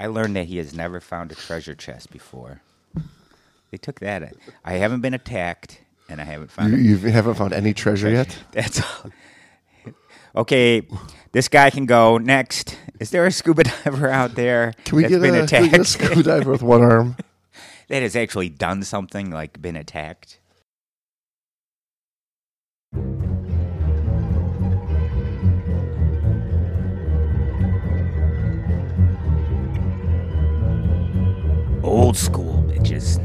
I learned that he has never found a treasure chest before. They took that. I haven't been attacked, and I haven't found. You, you haven't found any treasure yet. That's all. Okay, this guy can go next. Is there a scuba diver out there Can we that's get been a, can we get a attacked scuba diver with one arm? that has actually done something like been attacked? Old school bitches.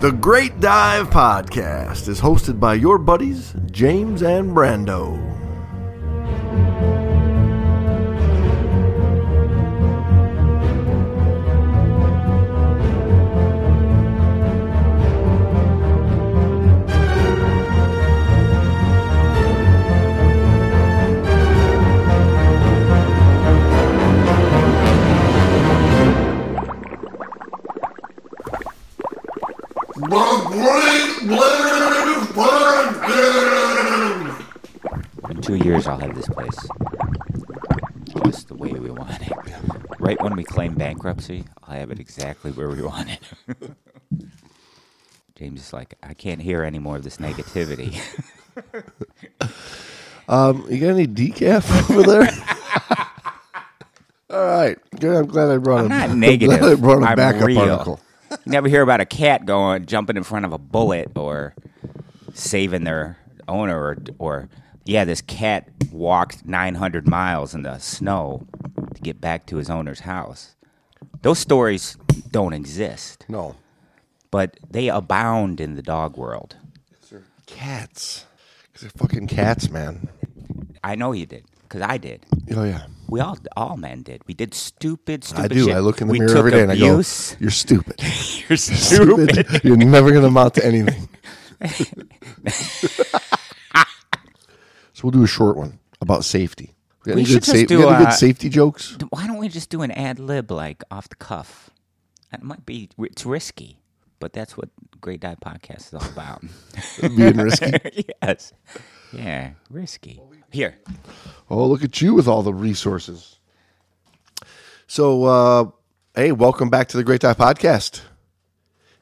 The Great Dive Podcast is hosted by your buddies, James and Brando. Two years, have this place just the way we want it. Right when we claim bankruptcy, I'll have it exactly where we want it. James is like, I can't hear any more of this negativity. Um, you got any decaf over there? All right, good. I'm glad I brought I'm him. not I'm negative. glad I brought a I'm backup real. article. You never hear about a cat going jumping in front of a bullet or saving their owner or or yeah, this cat walked 900 miles in the snow to get back to his owner's house. Those stories don't exist, No, but they abound in the dog world. cats. Because they're fucking cats, man. I know you did because I did. Oh yeah, We all all men did. We did stupid, stupid. I do. shit. I look in the we mirror every day and I go, "You're stupid. You're stupid. You're never going to amount to anything." so we'll do a short one about safety. We got We should just sa- do, we uh, good safety jokes? Why don't we just do an ad lib like off the cuff? That might be it's risky, but that's what Great Dive Podcast is all about. Being risky. yes, yeah, risky. Here, Oh, look at you with all the resources. So, uh, hey, welcome back to the Great Dive Podcast.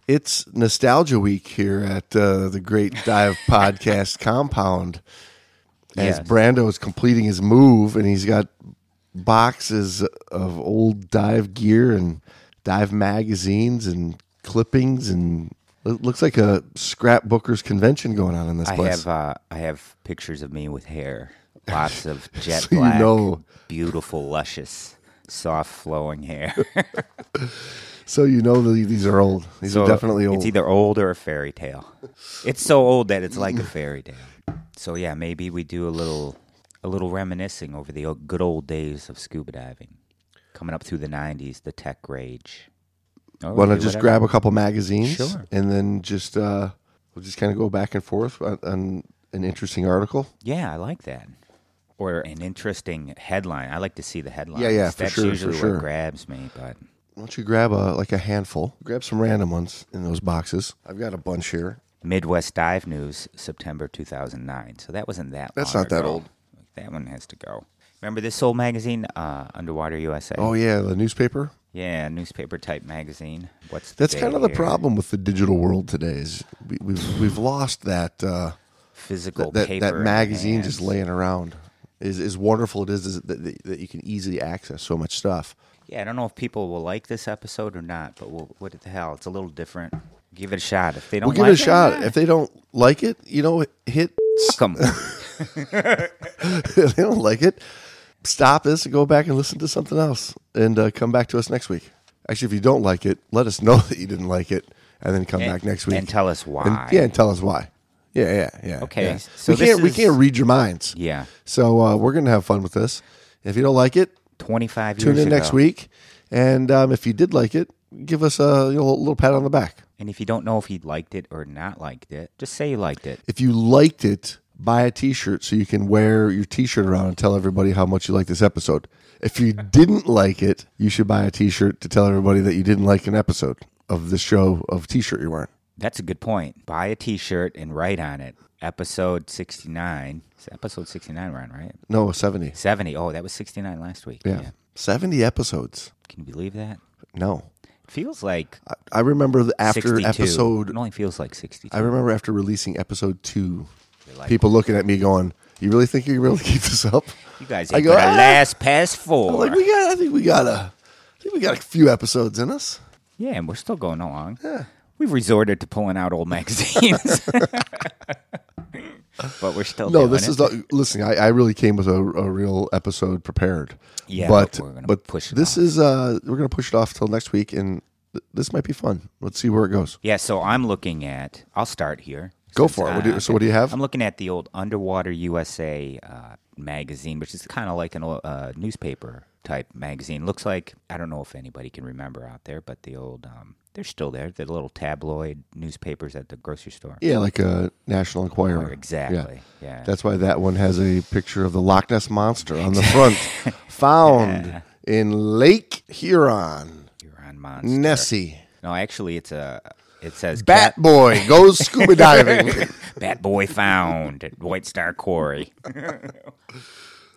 It's Nostalgia Week here at uh, the Great Dive Podcast compound. As Yes. Brando is completing his move, and he's got boxes of old dive gear and dive magazines and clippings, and it looks like a scrapbookers convention going on in this I place. have uh, I have pictures of me with hair, lots of jet So you black, know. beautiful, luscious, soft, flowing hair. so you know the, these are old. These So are definitely old. It's either old or a fairy tale. It's so old that it's like a fairy tale. So yeah, maybe we do a little a little reminiscing over the good old days of scuba diving, coming up through the '90s, the tech rage. Or Want to just whatever. grab a couple magazines, Sure. and then just uh, we'll just kind of go back and forth on, on an interesting article. Yeah, I like that. Or an interesting headline. I like to see the headline. Yeah, yeah, for That's sure, for usually sure. what grabs me. But Why don't you grab a like a handful? Grab some random ones in those boxes. I've got a bunch here. Midwest Dive News, September 2009. So that wasn't that. That's not that ago. old. That one has to go. Remember this old magazine, uh, Underwater USA? Oh yeah, the newspaper. Yeah, newspaper type magazine. What's the That's kind of the here? problem with the digital world today. Is we, we've we've lost that uh, Physical that paper. that magazine just laying around. Is as wonderful it is, is that, that, that you can easily access so much stuff. Yeah, I don't know if people will like this episode or not, but we'll, what the hell? It's a little different. Give it a shot. If they don't We'll give like it a shot. If they don't like it, you know, hit fuck 'em. if they don't like it, stop this and go back and listen to something else and uh, come back to us next week. Actually, if you don't like it, let us know that you didn't like it and then come back next week and tell us why. And- yeah, and tell us why. Yeah, yeah, yeah. Okay, yeah. so we can't we can't read your minds. Yeah. So uh, we're gonna have fun with this. If you don't like it, 25 tune years in next week. And um, if you did like it, give us a you know, little pat on the back. And if you don't know if you liked it or not liked it, just say you liked it. If you liked it, buy a T-shirt so you can wear your T-shirt around and tell everybody how much you like this episode. If you didn't like it, you should buy a T-shirt to tell everybody that you didn't like an episode of the show of T-shirt you're wearing. That's a good point. Buy a T-shirt and write on it. Episode sixty-nine. It's episode sixty-nine, we're on, right? No, seventy. Seventy. Oh, that was sixty-nine last week. Yeah, seventy episodes. Can you believe that? No, feels like I, I remember the, after 62. episode. It only feels like sixty. I remember after releasing episode two, like, people looking at me going, "You really think you can really keep this up?" you guys I go, "Ah." last past four. I'm like we got. I think we got a. I think we got a few episodes in us. yeah, and we're still going along. We've resorted to pulling out old magazines, but we're still No, this it. is the, listen. I, I really came with a, a real episode prepared. Yeah, but but but push it this is uh we're gonna push it off till next week, and th- this might be fun. Let's see where it goes. Yeah, so I'm looking at. I'll start here. Go for it. What you- uh, so what do you have? I'm looking at the old Underwater USA uh, magazine, which is kind of like a uh, newspaper type magazine. Looks like I don't know if anybody can remember out there, but the old um, they're still there. The little tabloid newspapers at the grocery store. Yeah, like a National Enquirer. Exactly. Yeah. That's why that one has a picture of the Loch Ness monster on the front, found Yeah. in Lake Huron, You're monster. Nessie. No, actually, it's a. It says Bat cat, Boy goes scuba diving. Bat Boy found at White Star Quarry.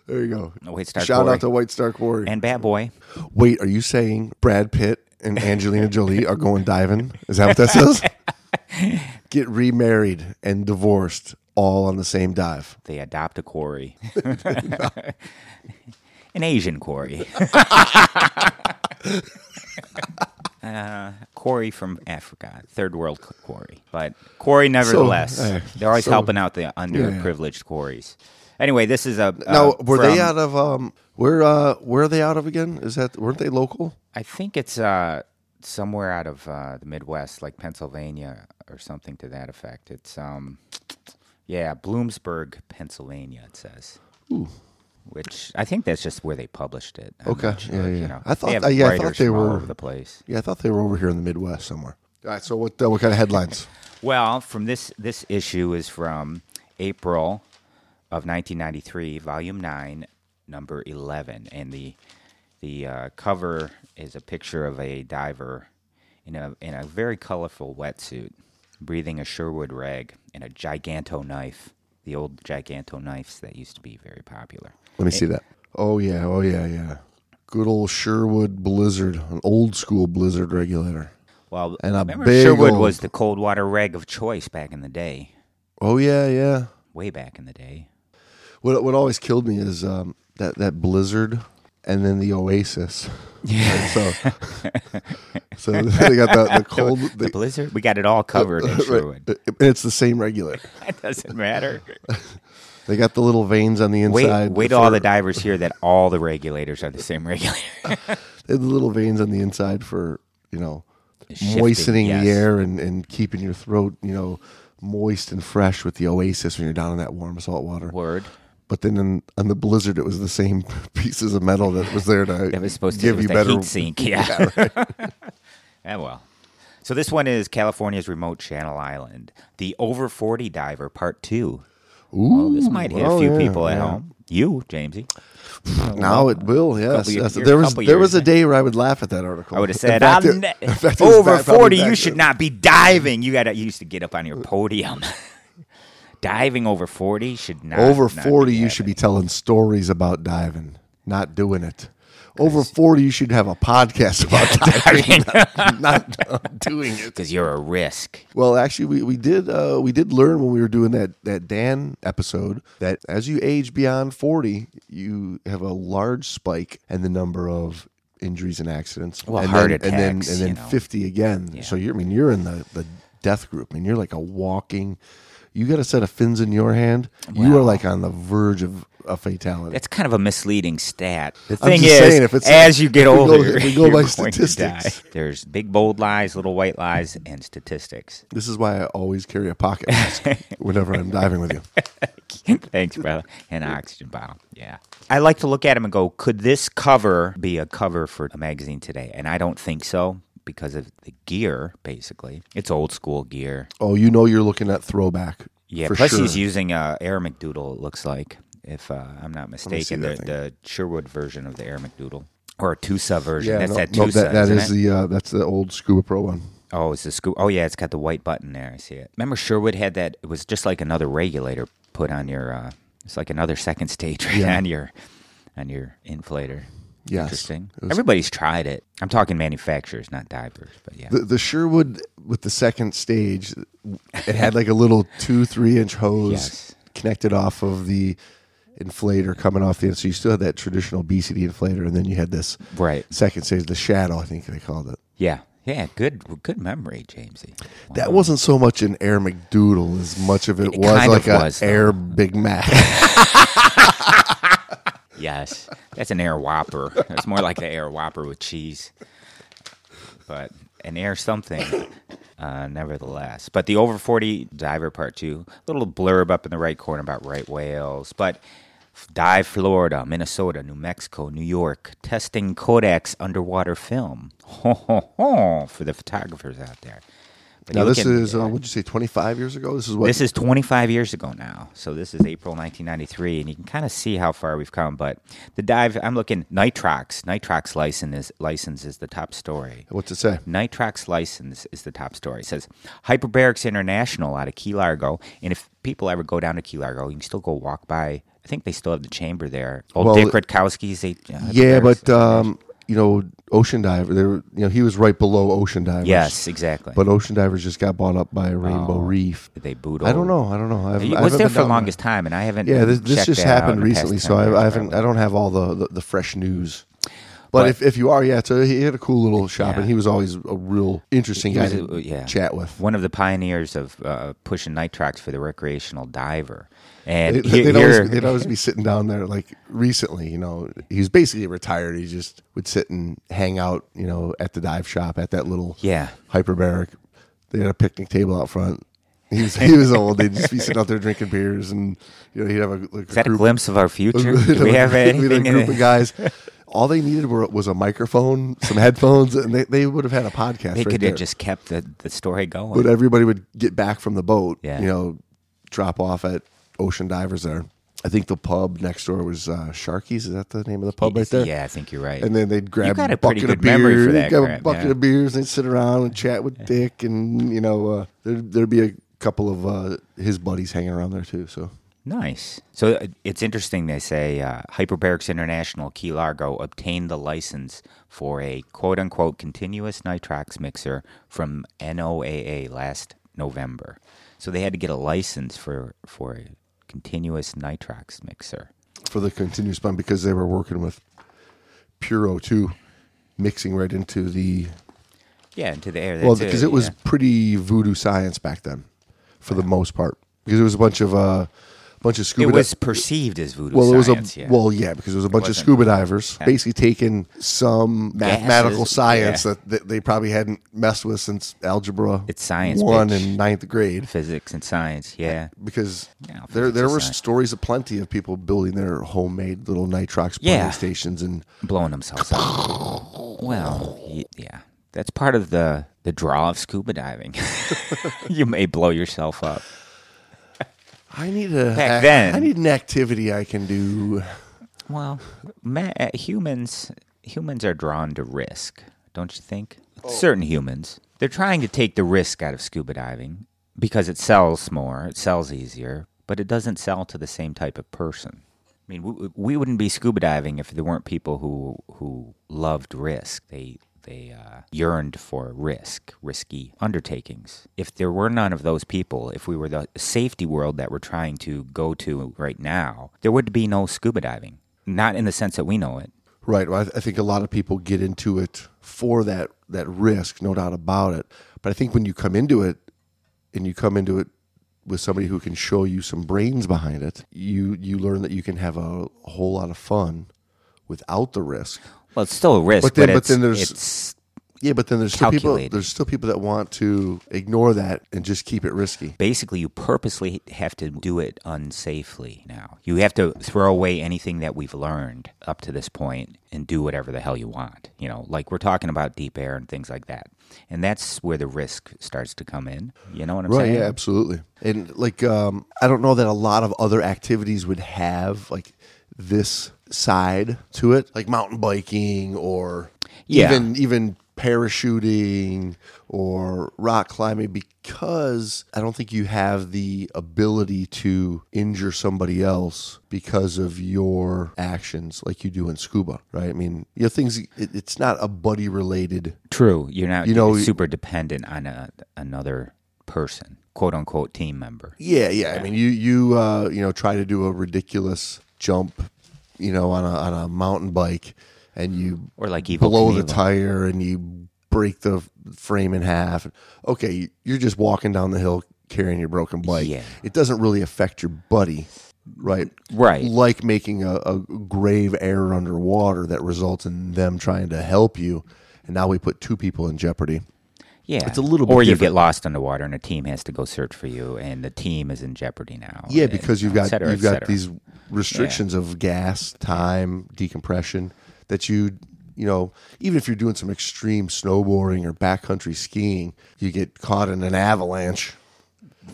there you go. White Star Shout Quarry. out to White Star Quarry. and Bat Boy. Wait, are you saying Brad Pitt and Angelina Jolie are going diving? Is that what that says? Get remarried and divorced all on the same dive. They adopt a quarry. An Asian quarry. uh, quarry from Africa, third world qu- quarry. But quarry, nevertheless, eh, they're always so- helping out the underprivileged quarries. Anyway, this is a. Uh, Now, were they out of um? Where uh? Where are they out of again? Is that weren't they local? I think it's uh, somewhere out of uh, the Midwest, like Pennsylvania or something to that effect. It's um, yeah, Bloomsburg, Pennsylvania. It says. Which I think that's just where they published it. I'm Okay, sure, yeah, yeah. You know, I thought- they uh, yeah, I thought they were- over the place. Yeah, I thought they were over here in the Midwest somewhere. All right. So what? Uh, what kind of headlines? Well, from this this issue is from April of 1993, Volume Nine, Number 11, and the the uh, cover is a picture of a diver in a in a very colorful wetsuit, breathing a Sherwood rag and a giganto knife. The old giganto knives that used to be very popular. Let me see that. Oh yeah. Oh yeah. Yeah. Good old Sherwood Blizzard, an old school Blizzard regulator. Well, And I remember Sherwood old- was the cold water rag of choice back in the day, Oh yeah. Yeah. way back in the day. What what always killed me is um, that that Blizzard and then the Oasis. Yeah. so so they got the, the cold. The The, blizzard, we got it all covered in Sherwood. Right. And it's the same regulator. That doesn't matter. They got the little vanes on the Wait, inside. wait till all the divers hear that all the regulators are the same regulator. They have the little vanes on the inside for you know Shifting, moistening yes. the air and, and keeping your throat you know moist and fresh with the Oasis when you're down in that warm salt water. Word. But then in, on the Blizzard, it was the same pieces of metal that was there to That was supposed to give you better heat sink. Yeah. yeah, oh, well. So this one is California's remote channel island, the over 40 diver part 2. Ooh, This might hit oh, a few yeah, people at yeah. home. You, Jamesy. Now it will, yes. Yes. there was there was a day where I would laugh at that article. I would have said, fact, I'm it- ne- fact, over 40, you should not be diving. You got to you used to get up on your podium. Diving over 40 should not Over not forty, you should be telling stories about diving, not doing it. Over forty, you should have a podcast about diving, not, not doing it. because you're a risk. Well, actually, we, we did uh, we did learn when we were doing that that Dan episode that as you age beyond forty, you have a large spike in the number of injuries and accidents. Well, and heart then, and then and then you know. fifty again. So you're I mean you're in the the death group. I mean you're like a walking. You got a set of fins in your hand. you are like on the verge of a fatality. That's kind of a misleading stat. The thing is, saying, if it's- as you get if we go- older, we go by statistics. There's big bold lies, little white lies, and statistics. This is why I always carry a pocket mask whenever I'm diving with you. Thanks, brother. And an oxygen bottle. Yeah. I like to look at them and go, could this cover be a cover for a magazine today? And I don't think so because of the gear, basically. It's old school gear. Oh, you know you're looking at throwback. Yeah, for plus sure. he's using uh, Air McDoodle. It looks like, if uh, I'm not mistaken, the, the Sherwood version of the Air McDoodle or a Tusa version. yeah, that's no, that no, Tusa. that, that isn't is the uh, that's the old Scubapro one. Oh, it's the scoop. Oh, yeah, it's got the white button there. I see it. Remember, Sherwood had that. It was just like another regulator put on your. Uh, it's like another second stage right Yeah. on your on your inflator. Yes. Interesting. Was- Everybody's tried it. I'm talking manufacturers, not divers, but yeah. The, the Sherwood with the second stage, it had like a little two, three inch hose Yes. connected off of the inflator coming off the end. So you still had that traditional BCD inflator, and then you had this right. second stage, the shadow, I think they called it. Yeah. Yeah. Good. Good memory, Jamesy. That wasn't so much an Air McDoodle as much of it, It was like of a was, though. Air Big Mac. Yes, that's an air whopper. It's more like the air whopper with cheese, but an air something, uh, nevertheless. But the over forty diver part two, little blurb up in the right corner about right whales. But dive Florida, Minnesota, New Mexico, New York, testing Kodak's underwater film. Ho ho ho! For the photographers out there. But now this is uh, what'd you say, twenty five years ago? This is what this is 25 years ago now. So this is April 1993, and you can kind of see how far we've come. But the dive, I'm looking Nitrox. Nitrox license is, license is the top story. what's it say? Nitrox license is the top story. It says Hyperbarics International out of Key Largo. And if people ever go down to Key Largo, you can still go walk by. I think they still have the chamber there. Old Well, Dick Rutkowski's. They, uh, Yeah, but um, you know, Ocean Diver. There, you know, he was right below Ocean Divers. yes, exactly. but Ocean Divers just got bought up by Rainbow Oh. Reef. they boot I don't know. I don't know. I've, was there for the longest time, and I haven't. Yeah, this, this just happened in the past recently, so I, I haven't. I don't have all the, the, the fresh news. But, But- if, if you are, yeah, so he had a cool little shop, Yeah. and he was always a real interesting He guy was, to yeah. chat with. one of the pioneers of uh, pushing nitrox for the recreational diver. And They, he- would always, they'd always be sitting down there. Like recently, you know, he's basically retired. He just would sit and hang out, you know, at the dive shop at that little yeah, hyperbaric. They had a picnic table out front. He was he was old. They'd just be sitting out there drinking beers, and you know he'd have a, like is that a glimpse of our future? Do we have a- anything? a group of guys. All they needed were, was a microphone, some headphones, and they, they would have had a podcast. They right could there. have just kept the, the story going. But everybody would get back from the boat. Yeah. You know, drop off at Ocean Divers there. I think the pub next door was uh, Sharky's. Is that the name of the pub right there? Yeah, I think you're right. And then they'd grab got a a bucket of beers. for they'd that grab a bucket yeah. of beers and sit around and chat with Dick, and you know, uh, there'd, there'd be a couple of uh, his buddies hanging around there too. So Nice. So uh, it's interesting. They say uh, Hyperbarics International Key Largo obtained the license for a quote unquote continuous nitrox mixer from NOAA last November. So they had to get a license for for a continuous nitrox mixer. for the continuous spun because they were working with pure O2, mixing right into the Yeah, into the air. well because it was yeah. pretty voodoo science back then, for the most part because it was a bunch of uh bunch of scuba. It di- was perceived as voodoo well, it was science. a yeah. well, yeah, because it was a bunch of scuba divers Yeah. basically taking some mathematical Gases, science yeah. that, that they probably hadn't messed with since algebra. It's science, one bitch. in ninth grade physics and science. Yeah. because there physics were science. stories aplenty of people building their homemade little nitrox Yeah. stations and blowing themselves up. well, yeah, that's part of the the draw of scuba diving. you may blow yourself up. I need a Back I- then- I need an activity I can do. Well, ma- uh, humans humans are drawn to risk, don't you think? Certain humans they're trying to take the risk out of scuba diving because it sells more, it sells easier, but it doesn't sell to the same type of person. I mean, we, we wouldn't be scuba diving if there weren't people who who loved risk. They they uh, yearned for risk, risky undertakings. If there were none of those people, if we were the safety world that we're trying to go to right now, there would be no scuba diving. Not in the sense that we know it. Right. Well, I, I think a lot of people get into it for that that risk, no doubt about it. But I think when you come into it, and you come into it with somebody who can show you some brains behind it, you you learn that you can have a, whole lot of fun without the risk. Well, it's still a risk, But then- but, but it's, then there's- Yeah, but then there's still people. There's still people that want to ignore that and just keep it risky. basically you purposely have to do it unsafely now. You have to throw away anything that we've learned up to this point and do whatever the hell you want. You know, like we're talking about deep air and things like that. And that's where the risk starts to come in. You know what I'm Right. saying? Yeah. Absolutely. And like, um, I don't know that a lot of other activities would have like this side to it, like mountain biking or Yeah. even even parachuting or rock climbing, because I don't think you have the ability to injure somebody else because of your actions, like you do in scuba. Right. I mean, you know, things. It, it's not a buddy related. True. You're not You know- super dependent on a, another person, quote unquote team member. Yeah, yeah. I mean, you you uh, you know try to do a ridiculous jump, you know, on a on a mountain bike, and you Or like Evel blow the tire and you break the frame in half. Okay, you're just walking down the hill carrying your broken bike. Yeah. It doesn't really affect your buddy, right? Right. Like making a, a grave error underwater that results in them trying to help you, and now we put two people in jeopardy. Yeah. It's a little bit Or you different. get lost underwater and a team has to go search for you and the team is in jeopardy now. Yeah, and because you've got cetera, you've got these restrictions of gas, time, decompression that you you know even if you're doing some extreme snowboarding or backcountry skiing, you get caught in an avalanche.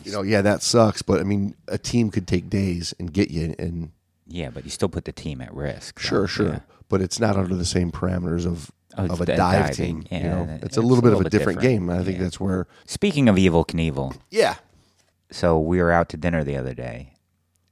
You know, yeah, that sucks. But I mean, a team could take days and get you. And Yeah, but you still put the team at risk. so, sure, sure, yeah. But it's not under the same parameters of Of of a dive diving, team. yeah, you know, that- it's a it's little a bit of a different, different. game. I think Yeah. that's where. Speaking of Evel Knievel, Yeah, so we were out to dinner the other day,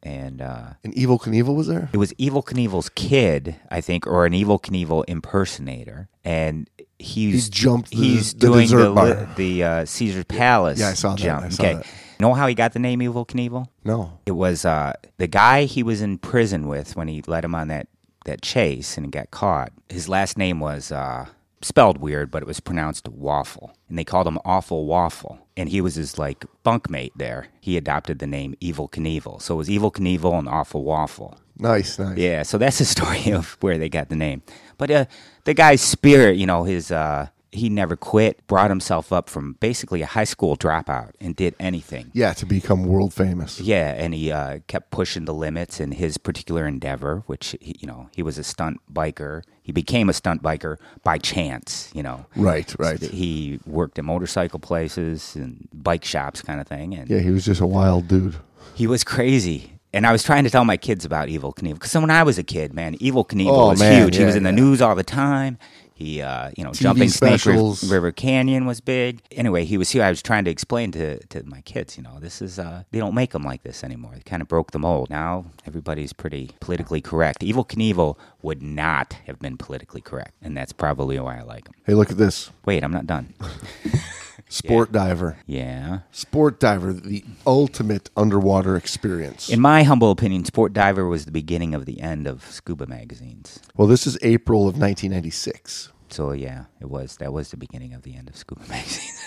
and uh, and Evel Knievel was there. it was Evel Knievel's kid, I think, or an Evel Knievel impersonator, and he's He jumped the- he's the doing the bar. the uh, Caesar Palace. Yeah, I saw that, Jump. I saw okay, that. know how he got the name Evel Knievel? No, It was uh, the guy he was in prison with when he led him on that, that chase and got caught. His last name was uh, spelled weird, but it was pronounced Waffle. And they called him Awful Waffle. And he was his like bunkmate there. He adopted the name Evel Knievel. So it was Evel Knievel and Awful Waffle. nice, nice. Yeah, so that's the story of where they got the name. But uh, the guy's spirit, you know, his uh, he never quit, brought himself up from basically a high school dropout and did anything. Yeah, to become world famous. Yeah, and he uh, kept pushing the limits in his particular endeavor, which he, you know he was a stunt biker. He became a stunt biker by chance, you know. Right, right. He worked at motorcycle places and bike shops, kind of thing, and Yeah, he was just a wild dude. he was crazy. And I was trying to tell my kids about Evel Knievel because when I was a kid, man, Evel Knievel Oh, was man, huge. he was in the yeah. news all the time. He, uh, you know, jumping Snake Riv- River Canyon was big. Anyway, he was here. I was trying to explain to, to my kids, you know, this is uh, they don't make them like this anymore. They kind of broke the mold. Now everybody's pretty politically correct. Evel Knievel would not have been politically correct, and that's probably why I like him. Hey, look at this. Wait, I'm not done. Sport diver. Yeah. Sport diver, the ultimate underwater experience. In my humble opinion, Sport Diver was the beginning of the end of scuba magazines. well, this is April of 1996. So yeah, it was. That was the beginning of the end of scuba magazines.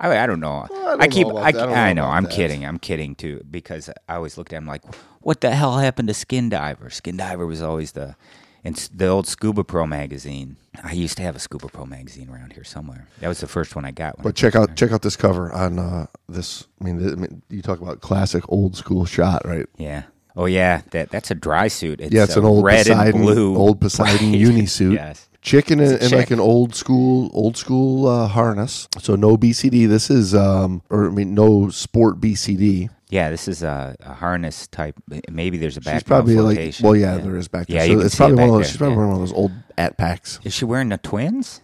I, I don't know. I don't I keep. know I. I know know. I'm that. kidding. I'm kidding too because I always looked at him like, what the hell happened to Skin Diver? Skin Diver was always the, and the old Scubapro magazine. I used to have a Scubapro magazine around here somewhere. That was the first one I got. When I But check out started. check out this cover on uh, this. I mean, I mean, you talk about classic old school shot, right? Yeah. Oh yeah. That that's a dry suit. It's, yeah, it's an old red Poseidon, and blue. old Poseidon Right. uni suit. Yes. Chicken in, It's a in like an old school, old school uh, harness. So no BCD. This is, um, or I mean, no sport BCD. Yeah, this is a, a harness type. Maybe there's a back. She's probably like, well, yeah, there is back there. Yeah, so it's it probably one of those. there, She's probably yeah. one of those old at packs. Is she wearing the twins?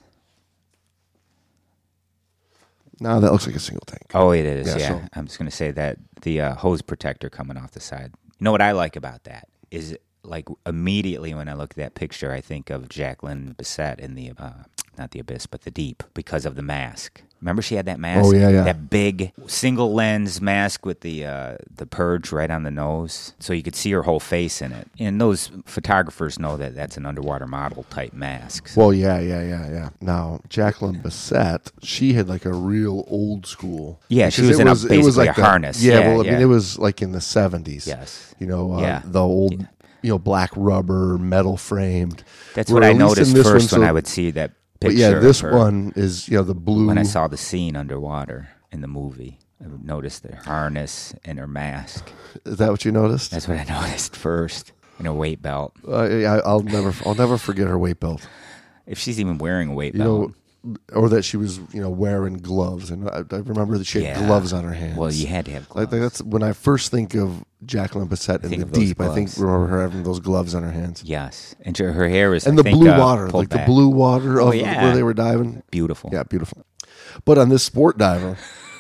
No, that looks like a single tank. Oh, it is. Yeah, Yeah, so- I'm just gonna say that the uh, hose protector coming off the side. You know what I like about that is like immediately when I look at that picture, I think of Jacqueline Bisset in the uh, not the abyss, but the deep because of the mask. Remember, she had that mask. Oh, yeah, yeah. That big single lens mask with the uh, the purge right on the nose, so you could see her whole face in it. And those photographers know that that's an underwater model type mask. So- Well, yeah, yeah, yeah, yeah. Now, Jacqueline Bisset, she had like a real old school. Yeah, she was it in a- it basically a the- harness. Yeah, Yeah, well, I yeah. mean, it was like in the seventies. Yes. you know, uh, Yeah. the old, Yeah. you know, black rubber, metal framed. That's what I at least in noticed this one, first when so- I would see that But yeah, this one is you know the blue. When I saw the scene underwater in the movie, I noticed the harness and her mask. is that what you noticed? That's what I noticed first. And her weight belt. Uh, yeah, I'll never, I'll never forget her weight belt. If she's even wearing a weight You belt. Or that she was you know wearing gloves, and I, I remember that she had Yeah. gloves on her hands. well, you had to have Like gloves. that's when I first think of Jacqueline Bisset in think the of those deep. I think gloves. remember her having those gloves on her hands. yes, and her her hair is and I the think, blue uh, water, pulled like the blue water of Oh, yeah. where they were diving. Beautiful. Yeah, beautiful. But on this sport diver,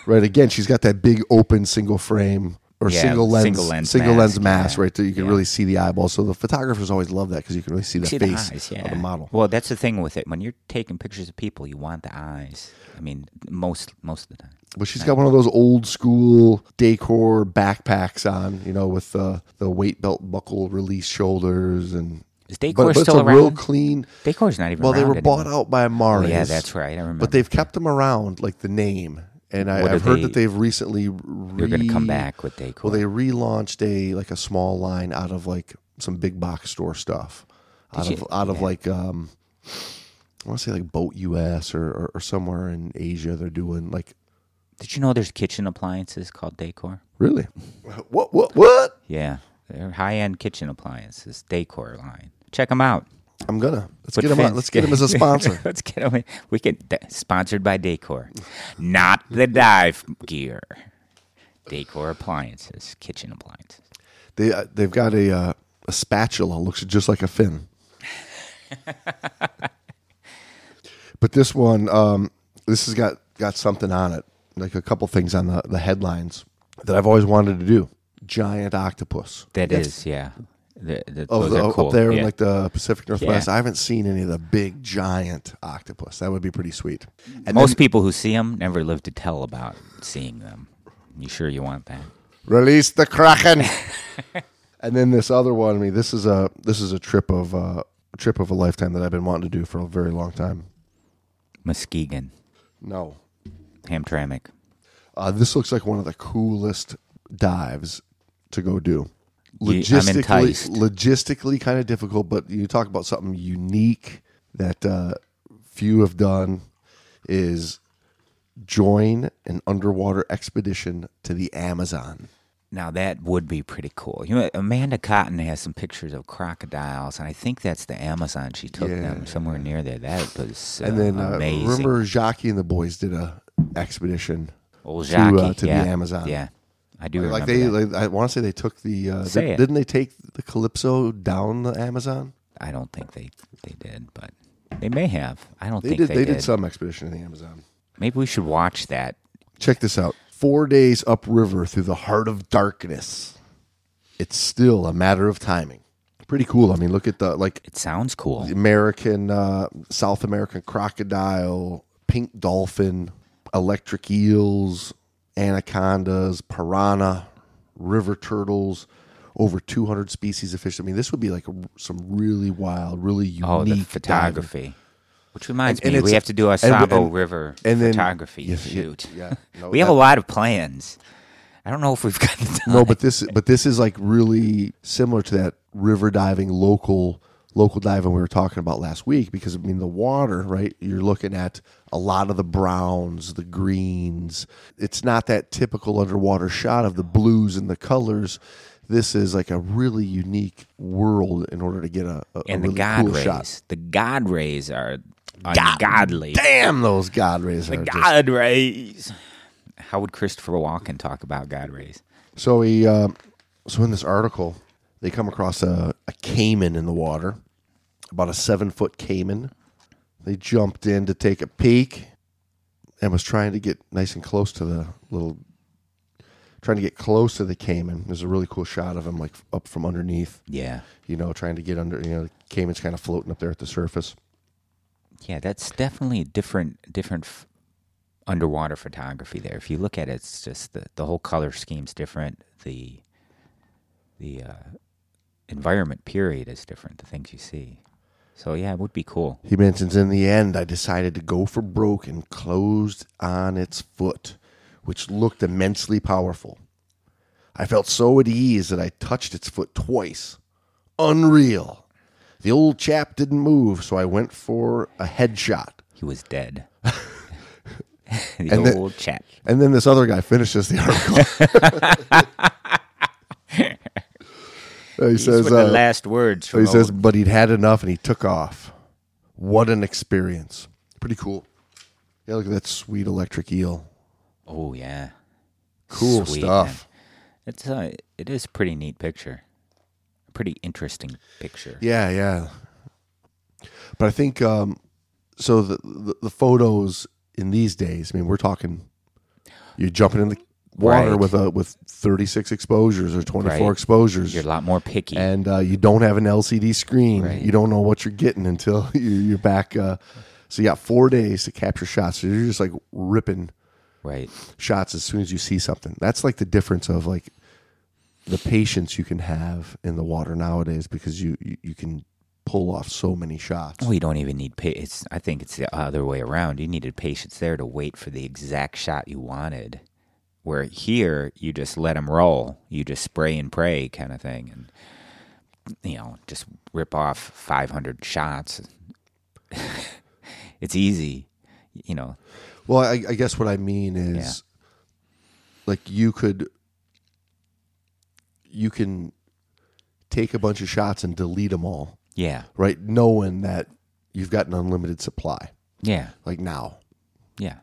right again, she's got that big open single frame or Yeah, single lens, single lens single lens mask, mask, yeah. right? That you can Yeah. really see the eyeball. So the photographers always love that because you can really see the See face the eyes, of the model. Well, that's the thing with it. When you're taking pictures of people, you want the eyes. I mean, most most of the time. But she's got one of those old school Dacor backpacks on, you know, with uh, the weight belt buckle release shoulders and. Is But, Dacor but it's still a around? real clean. Dacor's not even Well, they were bought out by Oh, yeah, that's right. I remember. But they've kept them around, like the name. And I, I've heard they- that they've recently re- They're going to come back with Dacor. Well, they relaunched a like a small line out of like some big box store stuff, out Did of you- out of like um, I want to say like Boat US or, or or somewhere in Asia. They're doing like Did you know there's kitchen appliances called Dacor? really what what what? Yeah, they're high-end kitchen appliances. Dacor line. Check them out. I'm gonna let's Put get him on, let's get him as a sponsor. Let's get him. We can sponsored by Dacor, not the dive gear. Dacor appliances, kitchen appliances. they uh, they've got a uh, a spatula looks just like a fin. but this one, um, this has got got something on it, like a couple things on the the headlines that I've always wanted to do. Giant octopus. That That's- is, yeah. The, the, those the, cool. up there in like the Pacific Northwest. Yeah. I haven't seen any of the big giant octopus. That would be pretty sweet. And Most then, people who see them never live to tell about seeing them. You sure you want that? release the kraken. and then this other one. I mean, this is a this is a trip of uh, a trip of a lifetime that I've been wanting to do for a very long time. Muskegon, No, Hamtramck. uh, this looks like one of the coolest dives to go do. Logistically, logistically kind of difficult, but you talk about something unique that uh, few have done is join an underwater expedition to the Amazon. Now that would be pretty cool. You know, Amanda Cotton has some pictures of crocodiles, and I think that's the Amazon. She took them somewhere near there. That was uh, And then uh, amazing. remember Jackie and the boys did a expedition Old to, Jackie, uh, to yeah. the Amazon. Yeah, I do like they, that. like, I want to say they took the. Uh, Say did, it. didn't they take the Calypso down the Amazon? I don't think they they did, but they may have. I don't think They think did. they, They, did. did some expedition in the Amazon. Maybe we should watch that. Check this out. Four days upriver through the heart of darkness. It's still a matter of timing. Pretty cool. I mean, look at the like It sounds cool. American, uh, South American crocodile, pink dolphin, electric eels, anacondas, piranha, river turtles, over 200 species of fish. I mean, this would be like some really wild, really unique Oh, the diving. photography. Which reminds And- and me, we have to do a Sabo and- River and then- photography yeah, shoot. yeah. No, we have a lot of plans. I don't know if we've got the time. No, but this but this is like really similar to that river diving local local diving we were talking about last week because I mean the water, right? You're looking at a lot of the browns, the greens. It's not that typical underwater shot of the blues and the colors. This is like a really unique world in order to get a, a, a and really the God cool rays. shot. The God rays are ungodly. Damn, those God rays The are just God rays. How would Christopher Walken talk about God rays? So he, uh, so in this article, they come across a, a caiman in the water, about a seven foot caiman. They jumped in to take a peek, and was trying to get nice and close to the little, trying to get close to the caiman. There's a really cool shot of him like up from underneath, Yeah. you know, trying to get under. You know, the caiman's kind of floating up there at the surface. Yeah, that's definitely different different f- underwater photography there. If you look at it, it's just the, the whole color scheme's different. The the uh, environment period is different. The things you see. So yeah, it would be cool. He mentions in the end, I decided to go for broke and closed on its foot, which looked immensely powerful. I felt so at ease that I touched its foot twice. Unreal. The old chap didn't move, so I went for a headshot. he was dead. the And the- old chap. And then this other guy finishes the article. he These says, the uh, last words. he From says, but he'd had enough and he took off. What an experience! Pretty cool. Yeah, look at that sweet electric eel. "Oh yeah, Cool Sweet, stuff. man. It's uh, it is a pretty neat picture, a pretty interesting picture. Yeah, yeah. But I think um, so. The, the the photos in these days. I mean, we're talking. You're jumping in the water Right. with a with 36 exposures or 24 Right. exposures, You're a lot more picky. and uh, you don't have an LCD screen. Right. You don't know what you're getting until you, you're back. Uh, so you got four days to capture shots. So you're just like ripping right. shots as soon as you see something. That's like the difference of like the patience you can have in the water nowadays because you you, you can pull off so many shots. Well, you don't even need pa- it's I think it's the other way around. You needed patience there to wait for the exact shot you wanted. Where here you just let them roll. You just spray and pray kind of thing and you know, just rip off 500 shots. it's easy, you know. Well, I, I guess what I mean is like you could you can take a bunch of shots and delete them all, Yeah. right? Knowing that you've got an unlimited supply, Yeah. like now. Yeah.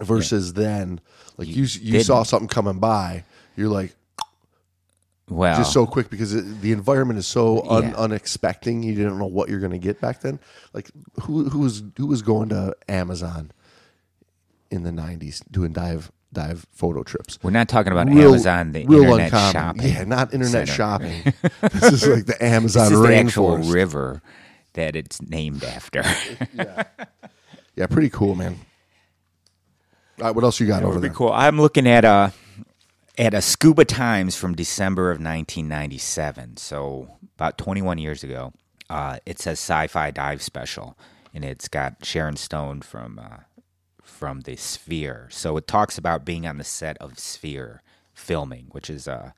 Versus then, like you you, didn't. saw something coming by, you're like wow just so quick because it, the environment is so un, Yeah. unexpecting. You didn't know what you're going to get back then. Like who who was who was going to Amazon in the '90s doing dive dive photo trips? we're not talking about Real- Amazon, the real internet uncommon. shopping. Yeah, not internet center. shopping. this is like the Amazon This is the actual river that it's named after. yeah, pretty cool, man. All right, what else you got over Pretty there? cool. I'm looking at a at a Scuba Times from December of 1997, so about 21 years ago. Uh, it says Sci-Fi Dive Special, and it's got Sharon Stone from uh, from the Sphere. So it talks about being on the set of Sphere filming, which is a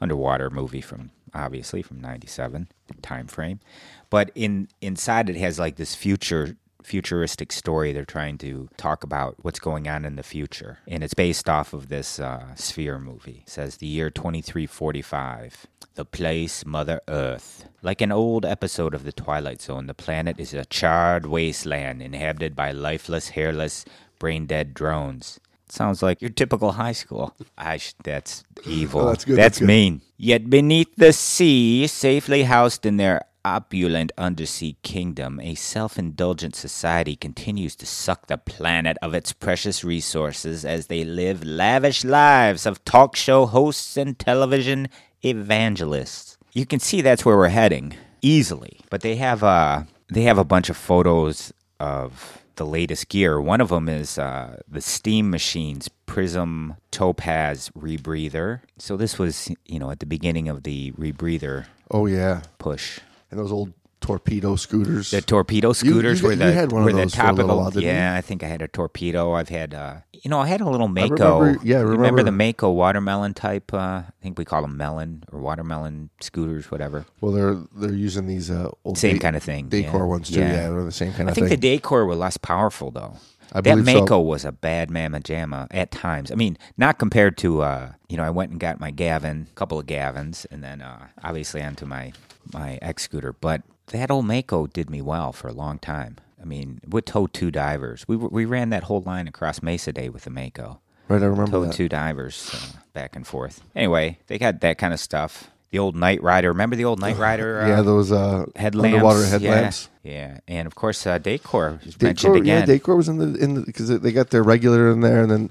underwater movie from obviously from 97 time frame but in inside it has like this future futuristic story they're trying to talk about what's going on in the future and it's based off of this uh, sphere movie it says the year 2345 the place mother earth like an old episode of the twilight zone the planet is a charred wasteland inhabited by lifeless hairless brain dead drones Sounds like your typical high school. I sh- that's evil. Oh, that's good, That's that's good. mean. Yet beneath the sea, safely housed in their opulent undersea kingdom, a self indulgent society continues to suck the planet of its precious resources as they live lavish lives of talk show hosts and television evangelists. You can see that's where we're heading easily. But they have uh they have a bunch of photos of the latest gear. One of them is uh, the Steam Machines Prism Topaz rebreather. So this was, you know, at the beginning of the rebreather Oh yeah, push. And those old torpedo scooters. The torpedo scooters you were the you had one of were the those for a top of the while, didn't you? yeah. I think I had a torpedo. I've had uh, you know I had a little Mako. remember- yeah, I You remember the Mako watermelon type? Uh, I think we call them melon or watermelon scooters, whatever. well, they're they're using these uh, old Same kind of thing. Dacor yeah. ones too. Yeah. they're the same kind I of I think thing. the Dacor were less powerful though. I that believe so. Mako was a bad mamma jamma at times. I mean, not compared to uh, you know, I went and got my Gavin, a couple of Gavins, and then uh, obviously onto my my X scooter. But that old Mako did me well for a long time. I mean, would tow two divers. We we ran that whole line across Mesa Day with the Mako. right, I remember Towed that. two divers uh, back and forth. Anyway, they got that kind of stuff. The old Night Rider. Remember the old Night Rider? Uh, yeah, those uh, headlamps. underwater Yeah, headlamps. Yeah, and of course, uh, Dacor was mentioned Dacor, yeah, again. Dacor was in the in because they got their regular in there, and then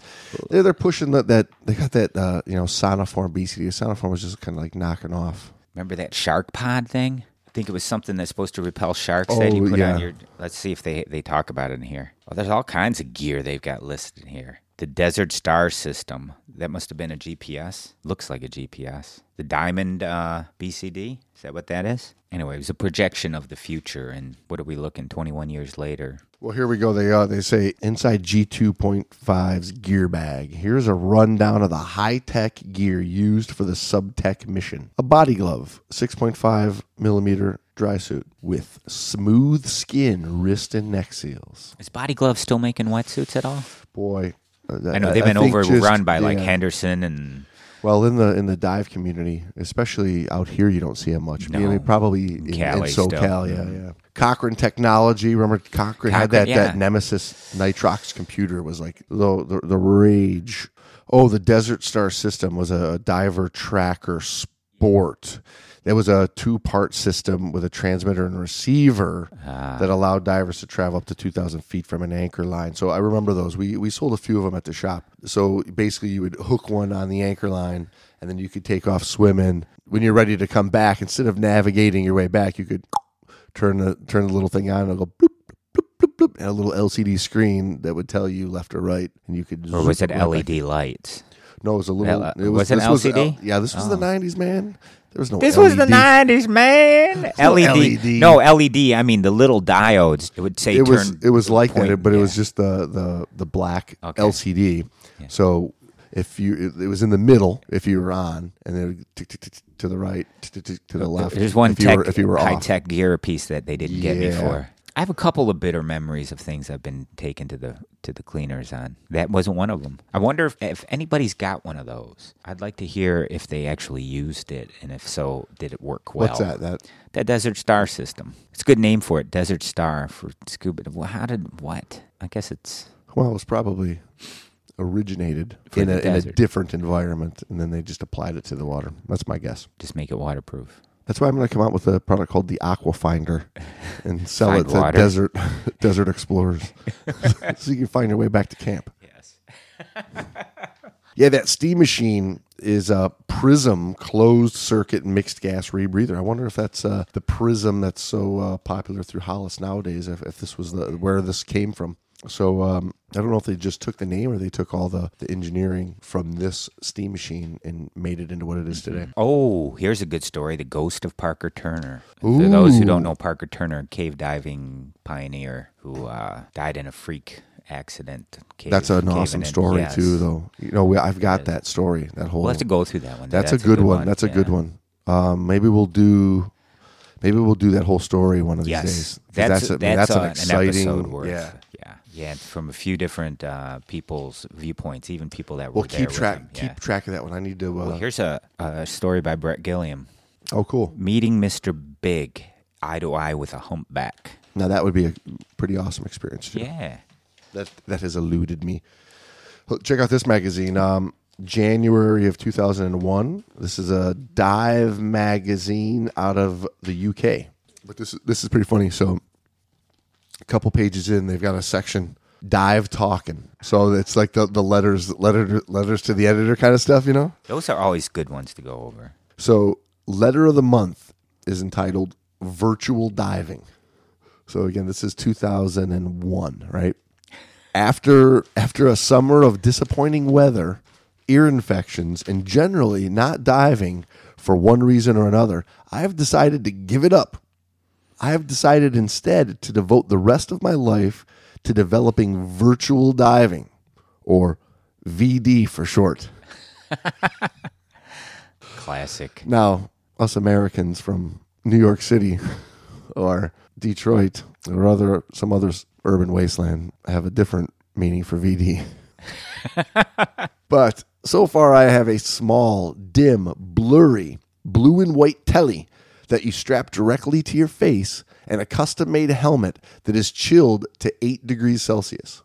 they're, they're pushing that that they got that uh, you know Sonoform BCD. Sonoform was just kind of like knocking off. Remember that shark pod thing? I think it was something that's supposed to repel sharks that Oh, you put yeah. on your. Let's see if they they talk about it in here. Well, there's all kinds of gear they've got listed in here. The Desert Star System. That must have been a GPS. Looks like a GPS. The Diamond uh, BCD. Is that what that is? Anyway, it was a projection of the future. And what are we looking 21 years later? Well, here we go. They uh, they say inside G2.5's gear bag. Here's a rundown of the high tech gear used for the subtech mission. A body glove, 6.5 millimeter dry suit with smooth skin, wrist and neck seals. Is Body Glove still making wetsuits at all? Boy, I know they've been overrun by like yeah. Henderson and Well, in the in the dive community, especially out here, you don't see it much. I mean, No. probably in, in SoCal, still. yeah, yeah. Mm-hmm. Cochran Technology. Remember, Cochran had that yeah. that Nemesis Nitrox computer was like the, the the rage. Oh, the Desert Star system was a diver tracker sport. There was a two part system with a transmitter and receiver Ah. that allowed divers to travel up to 2,000 feet from an anchor line. So I remember those. We, we sold a few of them at the shop. So basically, you would hook one on the anchor line and then you could take off swimming. When you're ready to come back, instead of navigating your way back, you could turn the, turn the little thing on and it'll go bloop, bloop, bloop, bloop, and a little LCD screen that would tell you left or right. And you could. or was it. LED lights? No, it was a little. It was it this L- LCD? yeah, this was the Oh. 90s, man. There was no This was the nineties, man. no LED. LED. No LED. I mean the little diodes. It would say it turn. was it was like point, that, but it was just the the the black Okay. LCD. So if you it, it was in the middle if you were on, and then tick, tick, tick, tick to the right, tick, tick, tick to the left. There's one if you tech, were, if you were high off. tech gear piece that they didn't get me Yeah. for. I have a couple of bitter memories of things I've been taken to the to the cleaners on. That wasn't one of them. I wonder if, if anybody's got one of those. I'd like to hear if they actually used it, and if so, did it work well? What's that? That That Desert Star system. It's a good name for it, Desert Star for scuba. Well, how did what? I guess it's well, it was probably originated in a, in a different environment, and then they just applied it to the water. That's my guess. just make it waterproof. That's why I'm going to come out with a product called the Aqua Finder and sell it to water. desert desert explorers, so you can find your way back to camp. Yes. Yeah, that steam machine is a Prism closed circuit mixed gas rebreather. I wonder if that's uh, the Prism that's so uh, popular through Hollis nowadays. If, if this was the where this came from. So um, I don't know if they just took the name or they took all the, the engineering from this steam machine and made it into what it is today. Oh, here's a good story: the ghost of Parker Turner. For those who don't know, Parker Turner, cave diving pioneer who uh, died in a freak accident. Cave, That's an awesome story Yes. too, though. You know, we, I've got that story. That whole We'll have to go through that one. That's, a good, one. That's a good one. Um, maybe we'll do. Maybe we'll do that whole story one of these Yes, days. 'Cause that's a- that's, that's uh, an exciting. episode worth. yeah, yeah, yeah. From a few different uh, people's viewpoints, even people that were Well, keep track. him. Keep track of that one. I need to. Uh, Well, here's a, a story by Bret Gilliam. oh, cool. Meeting Mr. Big eye to eye with a humpback. Now that would be a pretty awesome experience. Too. Yeah. That that has eluded me. Check out this magazine. Um, January of 2001. This is a dive magazine out of the UK. But this this is pretty funny. So, a couple pages in, they've got a section dive talking. So it's like the the letters letter letters to the editor kind of stuff, you know. Those are always good ones to go over. So, letter of the month is entitled Virtual Diving. So again, this is 2001, right? After after a summer of disappointing weather, ear infections, and generally not diving for one reason or another, I have decided to give it up. I have decided instead to devote the rest of my life to developing virtual diving, or VD for short. Classic. Now, us Americans from New York City or Detroit or other some other urban wasteland have a different meaning for VD. but so far I have a small, dim, blurry, blue and white telly that you strap directly to your face and a custom-made helmet that is chilled to 8 degrees Celsius.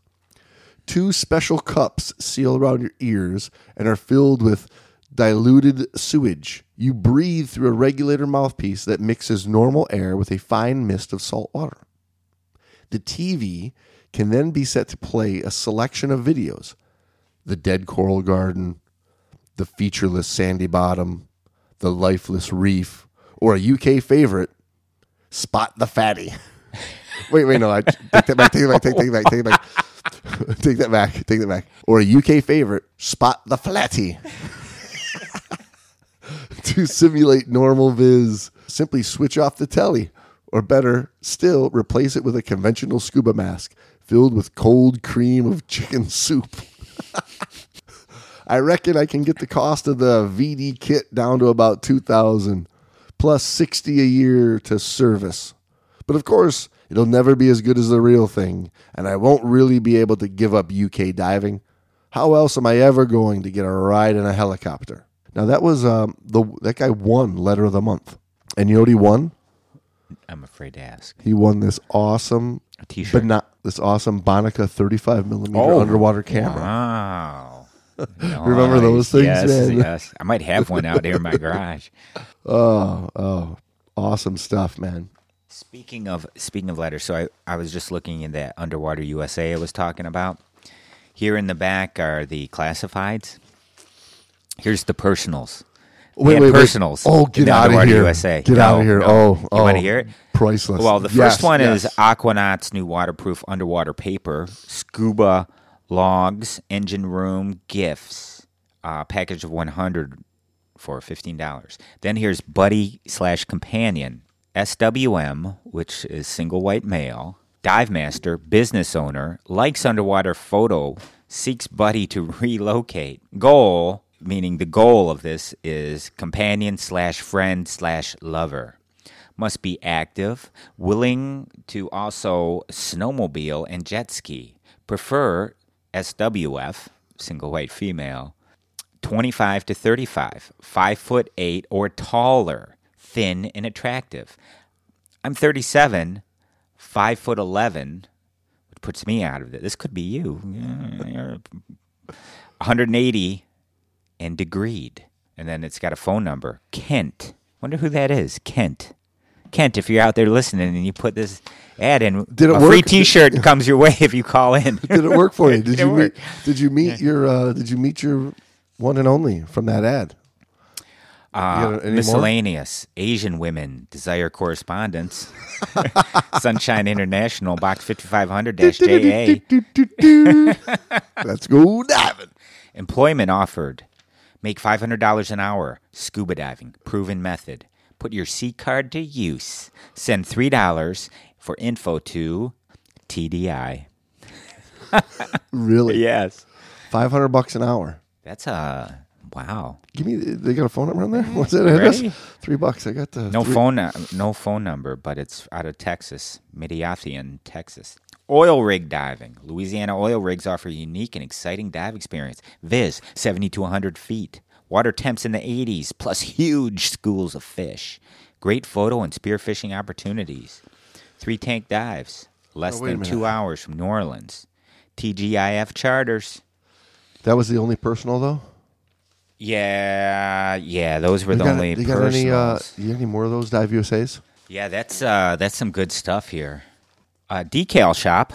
Two special cups seal around your ears and are filled with diluted sewage. You breathe through a regulator mouthpiece that mixes normal air with a fine mist of salt water. The TV can then be set to play a selection of videos The Dead Coral Garden, The Featureless Sandy Bottom, The Lifeless Reef, or a UK favorite, Spot the Fatty. wait, wait, no, I take that back, take it back, take, take back, take back. take that back, take that back. Or a UK favorite, Spot the Flatty. to simulate normal viz, simply switch off the telly, or better still, replace it with a conventional scuba mask filled with cold cream of chicken soup. I reckon I can get the cost of the VD kit down to about 2000 plus 60 a year to service. But of course, it'll never be as good as the real thing, and I won't really be able to give up UK diving. How else am I ever going to get a ride in a helicopter? Now that was um, the that guy won letter of the month, and you know what he won? I'm afraid to ask. He won this awesome, A T-shirt. but not this awesome Bonica 35 millimeter Oh, underwater camera. Wow. Remember those things, Yes, man? yes. I might have one out here in my garage. Oh, oh, awesome stuff, man. Speaking of speaking of letters, so I, I was just looking in that underwater USA I was talking about. Here in the back are the classifieds. Here's the personals. We Wait, wait, wait. personals. Oh, get out of here! USA. Get out of here! no. Oh, you oh, want to hear it? Priceless. Well, the Yes, first one yes. is Aquanaut's new waterproof underwater paper, scuba logs, engine room gifts, uh, package of 100 for $15. Then here's Buddy slash Companion, SWM, which is single white male, dive master, business owner, likes underwater photo, seeks Buddy to relocate. Goal, meaning the goal of this is companion slash friend slash lover must be active, willing to also snowmobile and jet ski. Prefer SWF, single white female, 25 to 35, 5 foot 8 or taller, thin and attractive. I'm 37, 5 foot 11, which puts me out of it. This could be you. You're 180 and degreed. And then it's got a phone number. Kent. Wonder who that is. Kent. Kent, if you're out there listening and you put this ad in, Did it a free? T-shirt comes your way if you call in. Did it work for you? Did It you meet? Did you meet your? Uh, did you meet your one and only from that ad? Uh, any more? miscellaneous Asian women desire correspondence. Sunshine International, box 5500 JA. Let's go diving. Employment offered. Make $500 an hour. Scuba diving. Proven method. Put your C card to use. Send $3 for info to TDI. Really? Yes. Five hundred bucks an hour. That's a wow. Give me. They got a phone number on there. What's that? address? Three bucks. I got the No three- phone, uh, no phone number, but it's out of Texas, Midlothian, Texas. Oil rig diving. Louisiana oil rigs offer a unique and exciting dive experience. Viz, 70 to 100 feet. Water temps in the 80s, plus huge schools of fish. Great photo and spearfishing opportunities. Three tank dives, less Oh, than two hours from New Orleans. TGIF charters. That was the only personal though. Yeah, yeah, those were You the got, only you got any? Uh, you got any more of those dive USA's? Yeah, that's uh, that's some good stuff here. Uh, decal shop.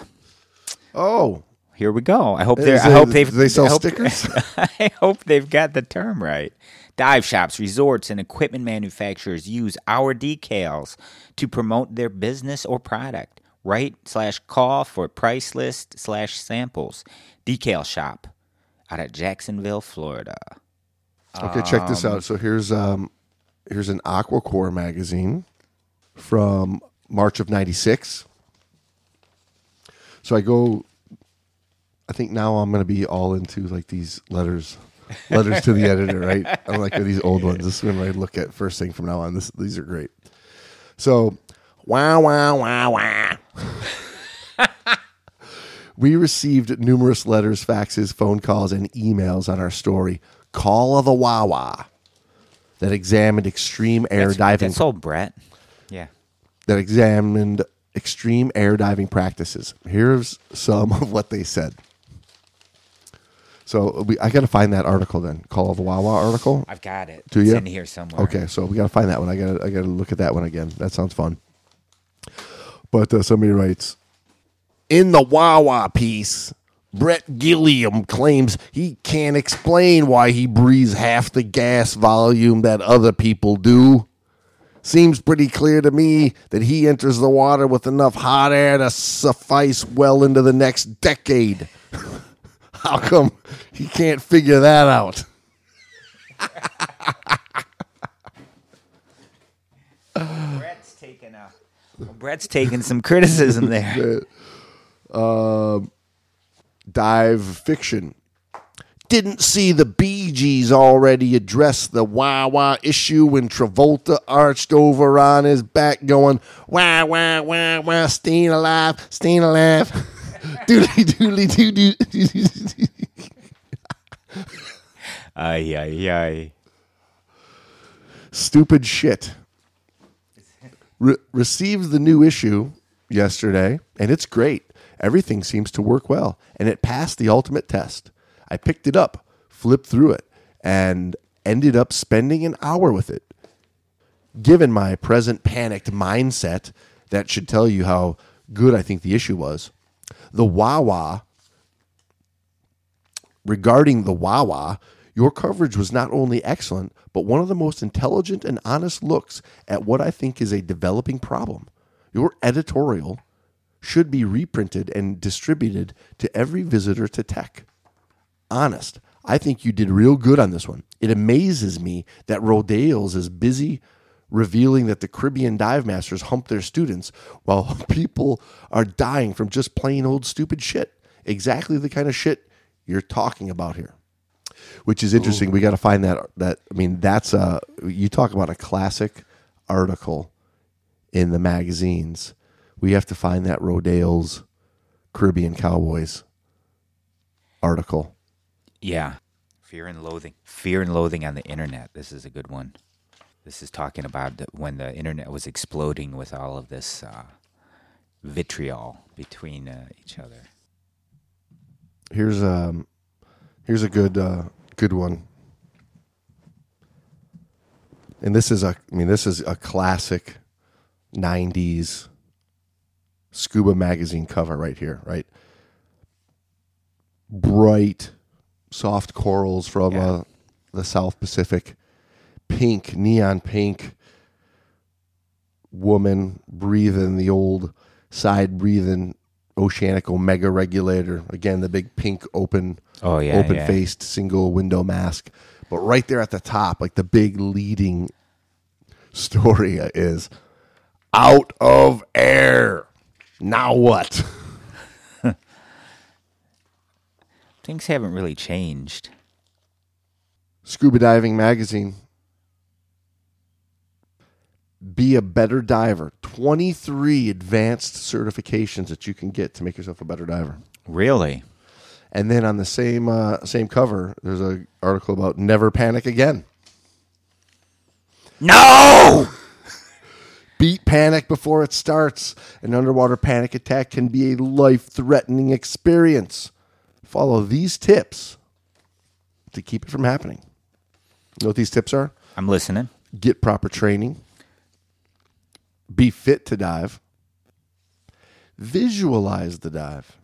Oh, Here we go. I hope they. I hope they've. they sell I hope- stickers? I hope they've got the term right. Dive shops, resorts, and equipment manufacturers use our decals to promote their business or product. Write slash call for price list slash samples. Decal shop out of Jacksonville, Florida. Okay, check this out. So here's um here's an aquaCORPS magazine from March of '96. So I go. I think now I'm going to be all into like these letters, letters to the editor, right? I'm like these old ones. This is when I look at first thing from now on. This these are great. So, wow, wow, wow, wow. We received numerous letters, faxes, phone calls, and emails on our story, Call of the Wawa, that examined extreme air That's, diving That's old Bret. Yeah. that examined extreme air diving practices. Here's some of what they said. So we, I got to find that article then, Call of the Wawa article. I've got it. Do it's ya? in here somewhere. Okay, so we got to find that one. I got to I got to look at that one again. That sounds fun. But uh, somebody writes in the Wawa piece. Bret Gilliam claims he can't explain why he breathes half the gas volume that other people do. Seems pretty clear to me that he enters the water with enough hot air to suffice well into the next decade. How come he can't figure that out? Bret's taking a. Bret's taking some criticism there. Um, dive fiction. didn't see the Bee Gees already address the wah wah issue when Travolta arched over on his back going, wah wah wah wah, staying alive, staying alive. doodly doodly doodly. Ay, ay, ay. Stupid shit. Re- received the new issue yesterday, and it's great. Everything seems to work well, and it passed the ultimate test. I picked it up, flipped through it, and ended up spending an hour with it. Given my present panicked mindset, that should tell you how good I think the issue was. The Wawa, regarding the Wawa, your coverage was not only excellent, but one of the most intelligent and honest looks at what I think is a developing problem. Your editorial should be reprinted and distributed to every visitor to tech. Honest, I think you did real good on this one. It amazes me that Rodale's is busy revealing that the Caribbean dive masters hump their students while people are dying from just plain old stupid shit. Exactly the kind of shit you're talking about here. Which is interesting. We got to find that that I mean that's a you talk about a classic article in the magazines. We have to find that Rodale's Caribbean Cowboys article. Yeah. Fear and loathing. Fear and loathing on the internet. This is a good one. This is talking about the, when the internet was exploding with all of this uh, vitriol between uh, each other. Here's um here's a good uh good one. And this is a I mean this is a classic 90s scuba magazine cover right here, right? Bright soft corals from Yeah. uh, the South Pacific. Pink, neon pink woman breathing the old side breathing oceanic omega regulator. Again, the big pink open Oh, yeah, open yeah. faced single window mask. But right there at the top, like the big leading story is out of air. Now what? Things haven't really changed. Scuba Diving Magazine. Be a better diver. 23 advanced certifications that you can get to make yourself a better diver. Really? And then on the same uh, same cover, there's an article about never panic again. No! Beat panic before it starts. An underwater panic attack can be a life-threatening experience. Follow these tips to keep it from happening. You know what these tips are? I'm listening. Get proper training. Be fit to dive. Visualize the dive.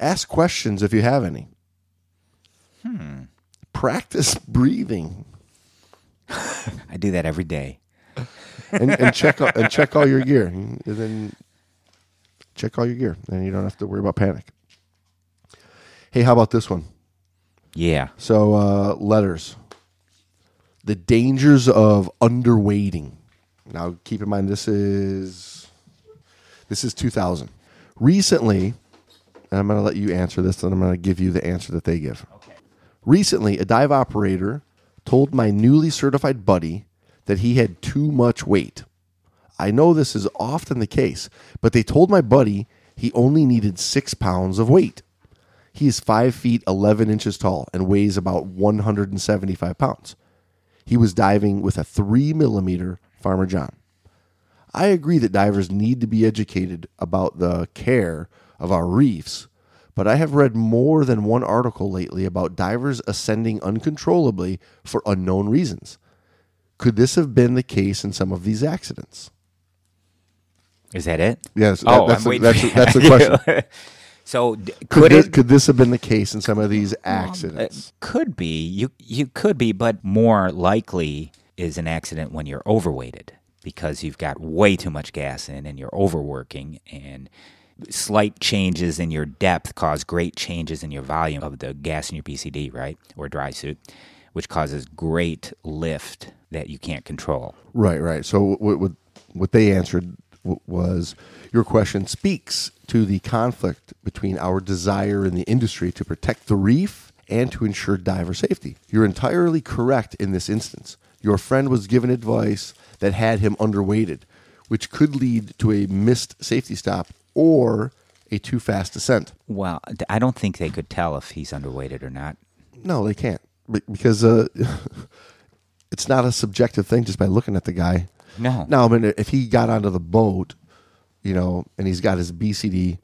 Ask questions if you have any. Practice breathing I do that every day. and, and check all, and check all your gear. And then check all your gear. Then you don't have to worry about panic. Hey, how about this one? Yeah. So uh, letters. The dangers of underweighting. Now keep in mind this is this is 2000. Recently, and I'm going to let you answer this, and I'm going to give you the answer that they give. Okay. Recently, a dive operator told my newly certified buddy that he had too much weight. I know this is often the case, but they told my buddy he only needed six pounds of weight. He is five feet eleven inches tall and weighs about 175 pounds. He was diving with a three millimeter Farmer John. I agree that divers need to be educated about the care of our reefs, but I have read more than one article lately about divers ascending uncontrollably for unknown reasons. Could this have been the case in some of these accidents? Is that it? Yes, Oh, that's, I'm waiting that's, the- that's the question. so d- Could could this, it? could this have been the case in some of these It uh, accidents? could be. You you could be, but more likely is an accident when you're overweighted because you've got way too much gas in and you're overworking and slight changes in your depth cause great changes in your volume of the gas in your BCD, right? Or dry suit, which causes great lift that you can't control. Right, right. So what what, what they answered was your question speaks to the conflict between our desire in the industry to protect the reef and to ensure diver safety. You're entirely correct in this instance. Your friend was given advice that had him underweighted, which could lead to a missed safety stop or a too fast descent. Well, I don't think they could tell if he's underweighted or not. No, they can't because uh, it's not a subjective thing just by looking at the guy. No. Now, I mean, if he got onto the boat, you know, and he's got his BCD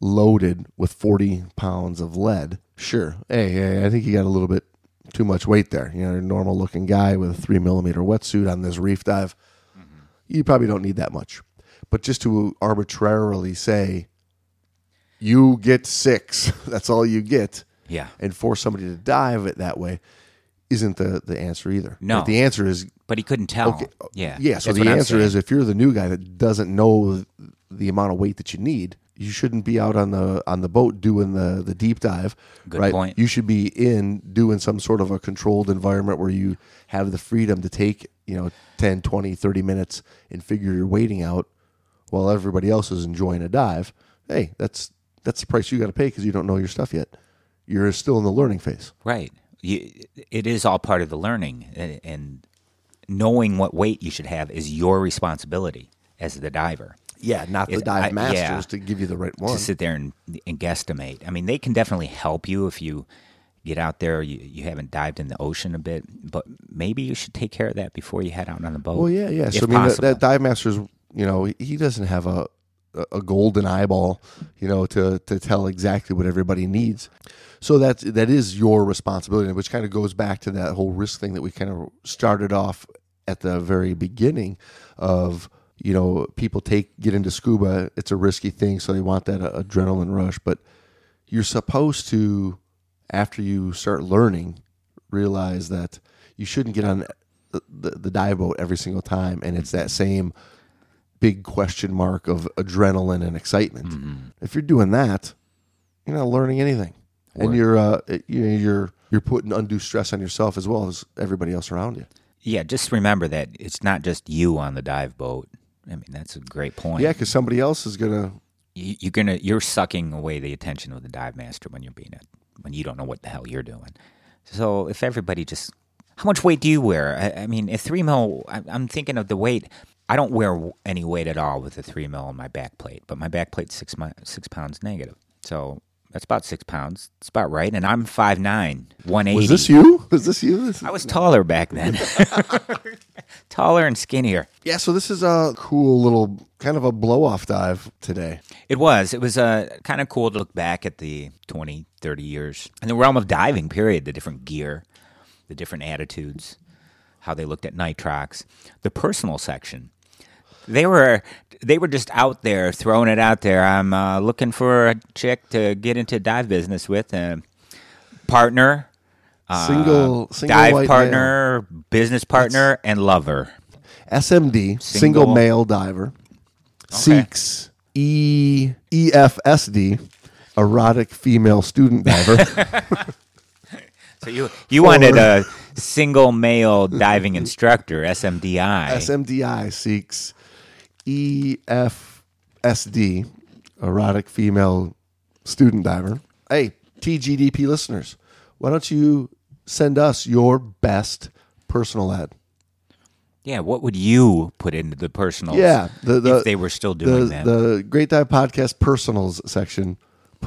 loaded with 40 pounds of lead, sure. Hey, hey, I think he got a little bit too much weight there. You know, a normal looking guy with a three millimeter wetsuit on this reef dive, mm-hmm. you probably don't need that much. But just to arbitrarily say, you get six, that's all you get, Yeah. and force somebody to dive it that way isn't the, the answer either. No. But the answer is But he couldn't tell. Okay. Yeah. yeah. So the answer is if you're the new guy that doesn't know the amount of weight that you need, you shouldn't be out on the on the boat doing the the deep dive. Good right? point. You should be in doing some sort of a controlled environment where you have the freedom to take, you know, 10, 20, 30 minutes and figure your weighting out while everybody else is enjoying a dive. Hey, that's that's the price you got to pay because you don't know your stuff yet. You're still in the learning phase. Right. You, it is all part of the learning, and, and knowing what weight you should have is your responsibility as the diver. Yeah, not the dive I- masters yeah. to give you the right one. to sit there and, and guesstimate. I mean, they can definitely help you if you get out there. You, you haven't dived in the ocean a bit, but maybe you should take care of that before you head out on the boat. Well, yeah, yeah. So I mean, that, that dive master's, you know, he doesn't have a a golden eyeball, you know, to to tell exactly what everybody needs. So that's that is your responsibility, which kind of goes back to that whole risk thing that we kind of started off at the very beginning of you know people take get into scuba it's a risky thing so they want that uh, adrenaline rush. But you're supposed to after you start learning realize that you shouldn't get on the, the, the dive boat every single time and it's that same big question mark of adrenaline and excitement. If you're doing that you're not learning anything. And you're uh, you know, you're you're putting undue stress on yourself as well as everybody else around you. Yeah, just remember that it's not just you on the dive boat. I mean, that's a great point. yeah because somebody else is gonna you, you're gonna you're sucking away the attention of the dive master when you're being it when you don't know what the hell you're doing. So if everybody just how much weight do you wear? I, I mean, a three mil. I, I'm thinking of the weight. I don't wear any weight at all with a three mil on my back plate, but my back plate's six mi- six pounds negative. So that's about six pounds. It's about right. And I'm five nine, one eighty. was this you was this you This- I was taller back then. taller and skinnier. yeah so this is a cool little kind of a blow off dive today It was. It was uh, kind of cool to look back at the 20, 30 years in the realm of diving, period. The different gear, the different attitudes, how they looked at nitrox, the personal section. They were they were just out there throwing it out there. I'm uh, looking for a chick to get into dive business with, a partner, uh, single single dive white male. partner, business partner, and lover. SMD, single, Single- male diver, seeks E EFSD, erotic female student diver. So you you wanted a single male diving instructor, SMDI. SMDI seeks E EFSD, erotic female student diver. Hey, TGDP listeners, why don't you send us your best personal ad? yeah, what would you put into the personal? Yeah, the, the, if they were still doing the, that. the Great Dive Podcast personals section.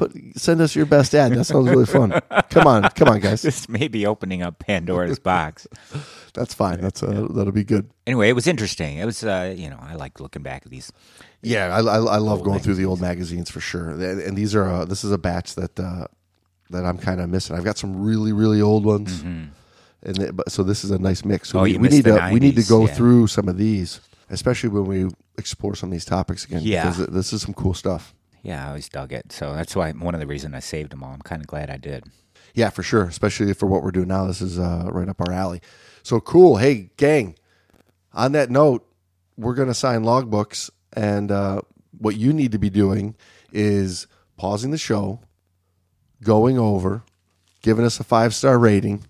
Put send us your best ad. That sounds really fun. Come on, come on, guys. this may be opening up Pandora's box. That's fine. That's uh, that'll be good. Anyway, it was interesting. It was, uh, you know, I like looking back at these. Yeah, I, I, I love going through the old magazines for sure. And, and these are uh, this is a batch that uh, that I'm kind of missing. I've got some really really old ones, and they, but, so this is a nice mix. So Mm-hmm. Oh, we, we need to we need to go yeah. through some of these, especially when we explore some of these topics again. Yeah. because this is some cool stuff. Yeah, I always dug it. So that's why one of the reasons I saved them all. I'm kind of glad I did. Yeah, for sure. Especially for what we're doing now. This is uh, right up our alley. So cool. Hey, gang. On that note, we're going to sign logbooks. And uh, what you need to be doing is pausing the show, going over, giving us a five star rating,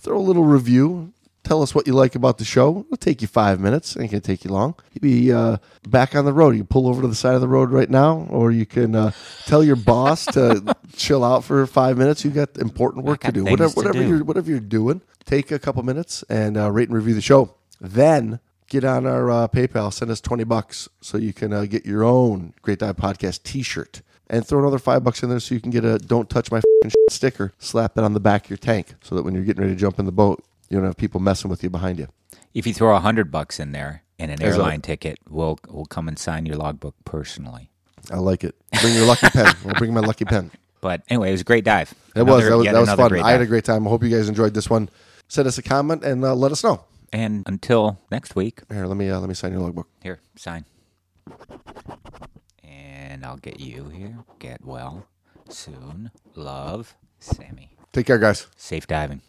throw a little review, Tell us what you like about the show. It'll take you five minutes. Ain't gonna take you long. You'll be uh, back on the road. You can pull over to the side of the road right now, or you can uh, tell your boss to chill out for five minutes. You got important work to do. Whatever, whatever do. you're whatever you're doing, take a couple minutes and uh, rate and review the show. Then get on our uh, PayPal. Send us twenty bucks so you can uh, get your own Great Dive Podcast T-shirt. And throw another five bucks in there so you can get a "Don't touch my fing shit" sticker. Slap that on the back of your tank so that when you're getting ready to jump in the boat, you don't have people messing with you behind you. If you throw a hundred bucks in there and an a- airline ticket, we'll we'll come and sign your logbook personally. I like it. Bring your lucky pen. I'll bring my lucky pen. But anyway, it was a great dive. It was Another- that was, yet that was another fun. great I had a dive. great time. I hope you guys enjoyed this one. Send us a comment and uh, let us know. And until next week, Here, let me uh, let me sign your logbook. here, sign. And I'll get you here. Get well soon. Love, Sammy. Take care, guys. Safe diving.